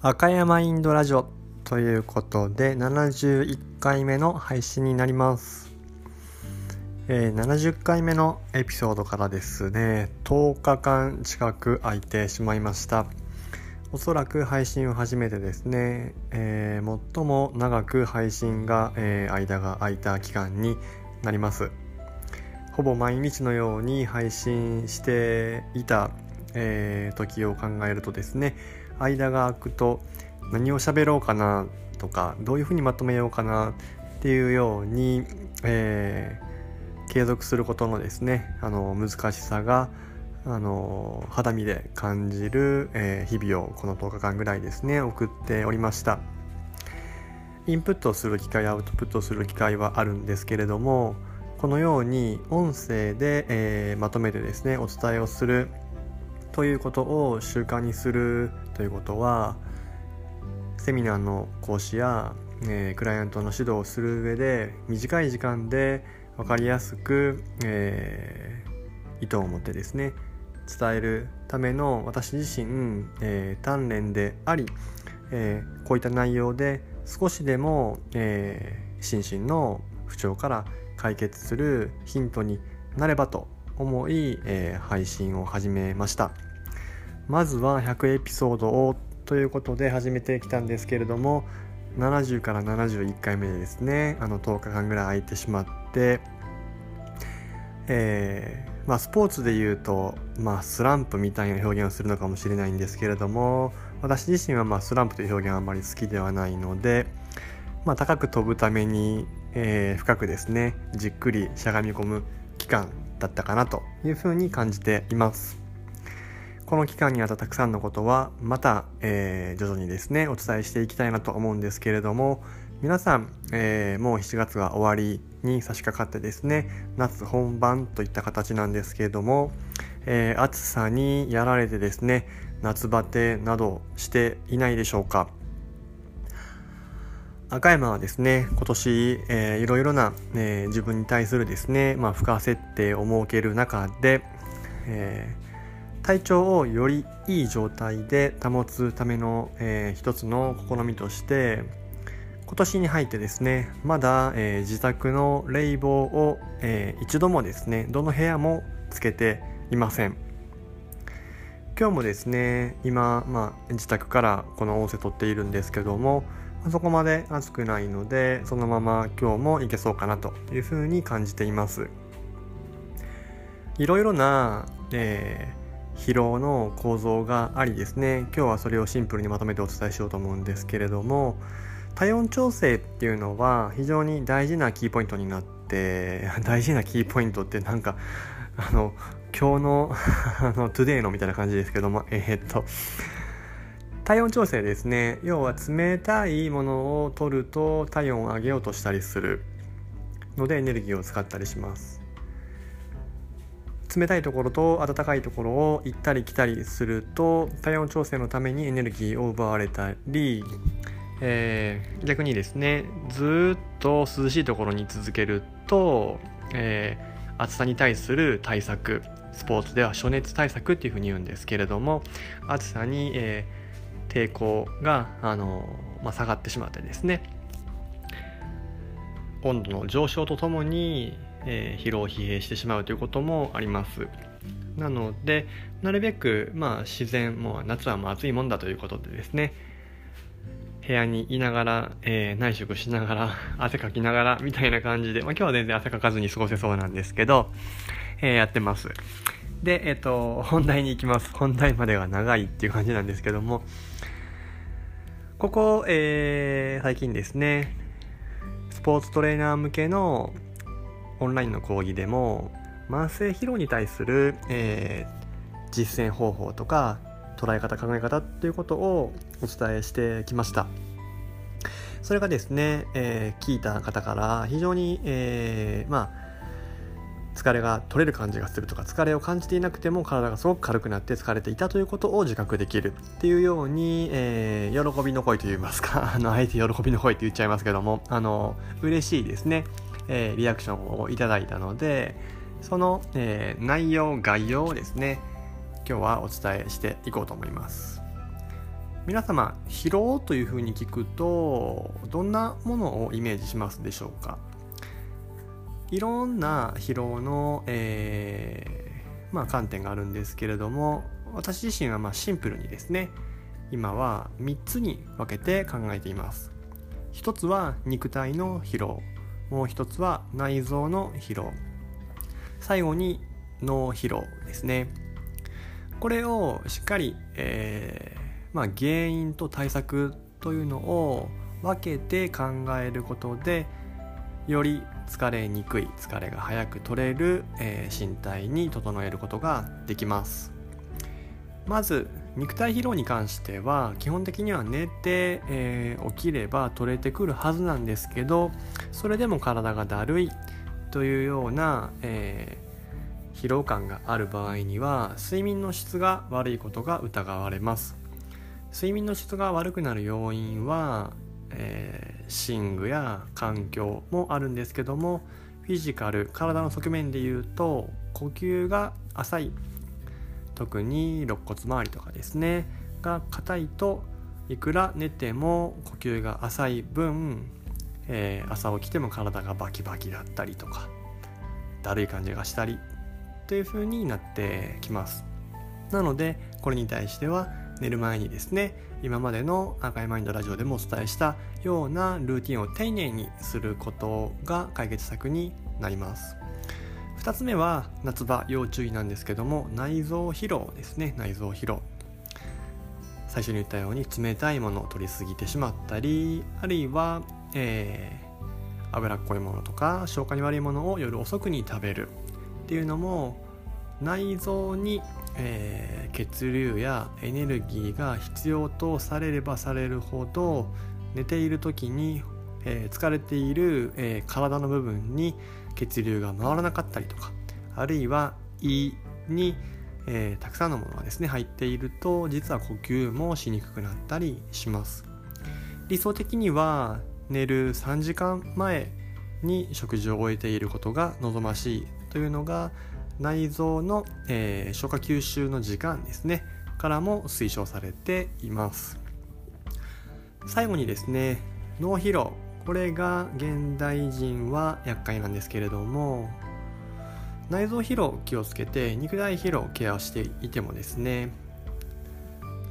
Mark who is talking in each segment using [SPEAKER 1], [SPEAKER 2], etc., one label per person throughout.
[SPEAKER 1] 赤山インドラジオということで71回目の配信になります、えー、70回目のエピソードからですね10日間近く空いてしまいました。おそらく配信を始めてですね、えー、最も長く配信が、えー、間が空いた期間になります。ほぼ毎日のように配信していた、えー、時を考えるとですね間が空くと何を喋ろうかなとかどういうふうにまとめようかなっていうように、えー、継続することのですねあの難しさがあの肌身で感じる、えー、日々をこの10日間ぐらいですね送っておりました。インプットする機会アウトプットする機会はあるんですけれどもこのように音声で、えー、まとめてですねお伝えをするということを習慣にするということはセミナーの講師や、えー、クライアントの指導をする上で短い時間で分かりやすく、えー、意図を持ってですね伝えるための私自身、えー、鍛錬であり、えー、こういった内容で少しでも、えー、心身の不調から解決するヒントになればと思い、えー、配信を始めました。まずは100エピソードをということで始めてきたんですけれども70から71回目でですねあの10日間ぐらい空いてしまってえー、まあスポーツで言うと、まあ、スランプみたいな表現をするのかもしれないんですけれども私自身はまあスランプという表現はあまり好きではないので、まあ、高く飛ぶために、えー、深くですねじっくりしゃがみ込む期間だったかなというふうに感じています。この期間にあったたくさんのことはまた、えー、徐々にですねお伝えしていきたいなと思うんですけれども皆さん、えー、もう7月が終わりに差し掛かってですね夏本番といった形なんですけれども、えー、暑さにやられてですね夏バテなどしていないでしょうか。赤山はですね今年、えー、いろいろな、えー、自分に対するですね、まあ、負荷設定を設ける中で、えー、体調をよりいい状態で保つための、えー、一つの試みとして今年に入ってですねまだ、えー、自宅の冷房を、えー、一度もですねどの部屋もつけていません。今日もですね今、まあ、自宅からこの音声撮っているんですけどもそこまで暑くないのでそのまま今日もいけそうかなというふうに感じています。いろいろな、えー、疲労の構造がありですね。今日はそれをシンプルにまとめてお伝えしようと思うんですけれども体温調整っていうのは非常に大事なキーポイントになって 大事なキーポイントってなんかあの今日の あの today のみたいな感じですけどもえー、っと。体温調整ですね。要は冷たいものを取ると体温を上げようとしたりするのでエネルギーを使ったりします。冷たいところと暖かいところを行ったり来たりすると体温調整のためにエネルギーを奪われたり、えー、逆にですねずっと涼しいところに続けると、えー、暑さに対する対策スポーツでは暑熱対策っていうふうに言うんですけれども暑さに、えー抵抗があの、まあ、下がってしまってですね温度の上昇とともに、えー、疲労疲弊してしまうということもあります。なのでなるべく、まあ、自然もう夏はもう暑いもんだということでですね部屋にいながら、えー、内職しながら 汗かきながらみたいな感じで、まあ、今日は全然汗かかずに過ごせそうなんですけど、えー、やってます。で、えっ、ー、と本題に行きます。本題までは長いっていう感じなんですけどもここ、えー、最近ですね、スポーツトレーナー向けのオンラインの講義でも、慢性疲労に対する、えー、実践方法とか捉え方考え方っていうことをお伝えしてきました。それがですね、えー、聞いた方から非常に、えー、まあ疲れが取れる感じがするとか疲れを感じていなくても体がすごく軽くなって疲れていたということを自覚できるっていうように、えー、喜びの声といいますか あのあえて喜びの声って言っちゃいますけどもあの嬉しいですね、えー、リアクションをいただいたのでその、えー、内容概要をですね今日はお伝えしていこうと思います。皆様疲労というふうに聞くとどんなものをイメージしますでしょうか？いろんな疲労の、えー、まあ、観点があるんですけれども私自身はまシンプルにですね今は3つに分けて考えています。一つは肉体の疲労。もう一つは内臓の疲労。最後に脳疲労ですね。これをしっかり、えー、まあ、原因と対策というのを分けて考えることでより疲れにくい疲れが早く取れる、えー、身体に整えることができます。まず肉体疲労に関しては基本的には寝て、えー、起きれば取れてくるはずなんですけどそれでも体がだるいというような、えー、疲労感がある場合には睡眠の質が悪いことが疑われます。睡眠の質が悪くなる要因は、えー、寝具や環境もあるんですけどもフィジカル体の側面で言うと呼吸が浅い。特に肋骨周りとかですねが硬いといくら寝ても呼吸が浅い分、えー、朝起きても体がバキバキだったりとかだるい感じがしたりという風になってきます。なのでこれに対しては寝る前にですね今までの赤いマインドラジオでもお伝えしたようなルーティンを丁寧にすることが解決策になります。2つ目は夏場要注意なんですけども内臓疲労ですね。内臓疲労。最初に言ったように冷たいものを取りすぎてしまったりあるいは、えー、脂っこいものとか消化に悪いものを夜遅くに食べる。っていうのも内臓に、えー、血流やエネルギーが必要とされればされるほど寝ている時に、えー、疲れている、え、体の部分に血流が回らなかったりとかあるいは胃に、えー、たくさんのものがですね入っていると実は呼吸もしにくくなったりします。理想的には寝る3時間前に食事を終えていることが望ましいというのが内臓の、えー、消化吸収の時間ですねからも推奨されています。最後にですね脳疲労これが現代人は厄介なんですけれども内臓疲労気をつけて肉体疲労ケアしていてもですね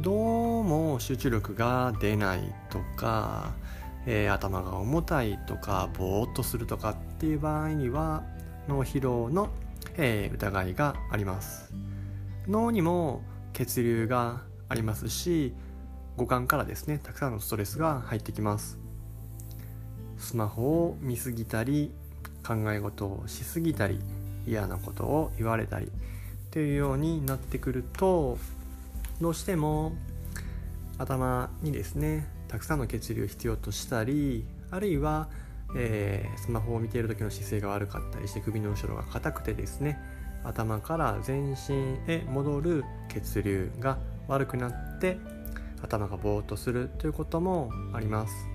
[SPEAKER 1] どうも集中力が出ないとか、えー、頭が重たいとかぼーっとするとかっていう場合には脳疲労の、えー、疑いがあります。脳にも血流がありますし五感からですねたくさんのストレスが入ってきます。スマホを見すぎたり考え事をしすぎたり嫌なことを言われたりっていうようになってくるとどうしても頭にですねたくさんの血流を必要としたりあるいは、えー、スマホを見ている時の姿勢が悪かったりして首の後ろが硬くてですね頭から全身へ戻る血流が悪くなって頭がぼーっとするということもあります。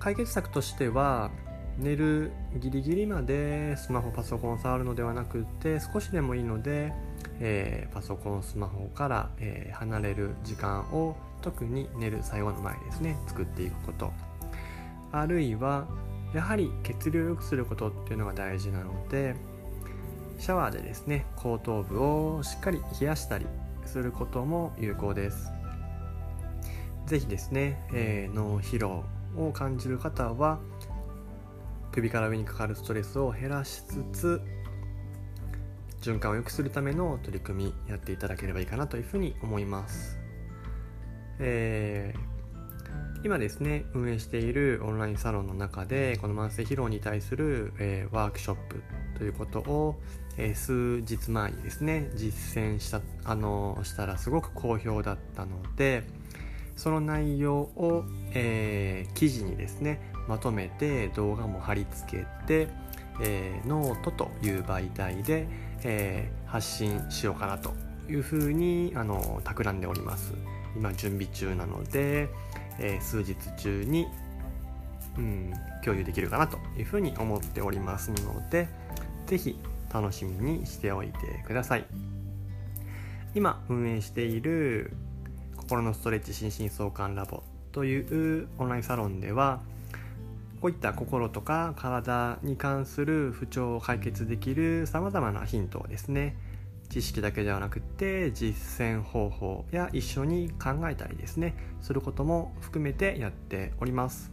[SPEAKER 1] 解決策としては寝るギリギリまでスマホパソコンを触るのではなくて少しでもいいので、えー、パソコンスマホから、えー、離れる時間を特に寝る最後の前ですね作っていくこと。あるいはやはり血流を良くすることっていうのが大事なのでシャワーでですね後頭部をしっかり冷やしたりすることも有効です。是非ですね、えー、脳疲労を感じる方は首から上にかかるストレスを減らしつつ循環を良くするための取り組みやっていただければいいかなというふうに思います、えー、今ですね運営しているオンラインサロンの中でこの慢性疲労に対する、えー、ワークショップということを、えー、数日前にですね実践したあのしたらすごく好評だったのでその内容を、えー、記事にですねまとめて動画も貼り付けて、えー、ノートという媒体で、えー、発信しようかなというふうにあの企んでおります。今準備中なので、えー、数日中に、うん、共有できるかなというふうに思っておりますので是非楽しみにしておいてください。今運営している心のストレッチ心身相関ラボというオンラインサロンではこういった心とか体に関する不調を解決できるさまざまなヒントをですね知識だけではなくて実践方法や一緒に考えたりですねすることも含めてやっております。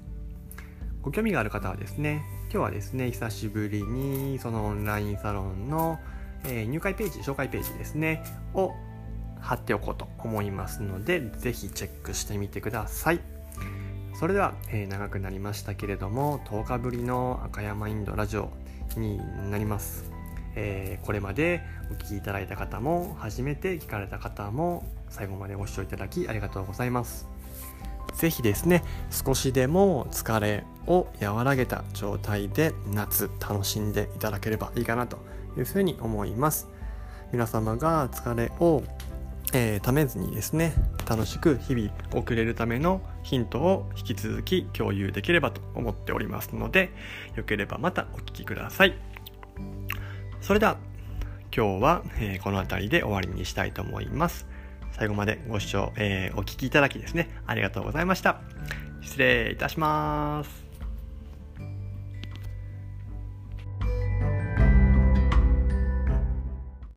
[SPEAKER 1] ご興味がある方はですね今日はですね久しぶりにそのオンラインサロンの、入会ページ紹介ページですねを貼っておこうと思いますので是非チェックしてみてください。それでは、えー、長くなりましたけれども10日ぶりの赤山インドラジオになります。えー、これまでお聴きいただいた方も初めて聞かれた方も最後までご視聴いただきありがとうございます。是非ですね少しでも疲れを和らげた状態で夏楽しんでいただければいいかなというふうに思います。皆様が疲れをえー、ためずにですね楽しく日々送れるためのヒントを引き続き共有できればと思っておりますのでよければまたお聴きくださいそれでは今日は、えー、この辺りで終わりにしたいと思います。最後までご視聴、えー、お聴きいただきですね、ありがとうございました。失礼いたします。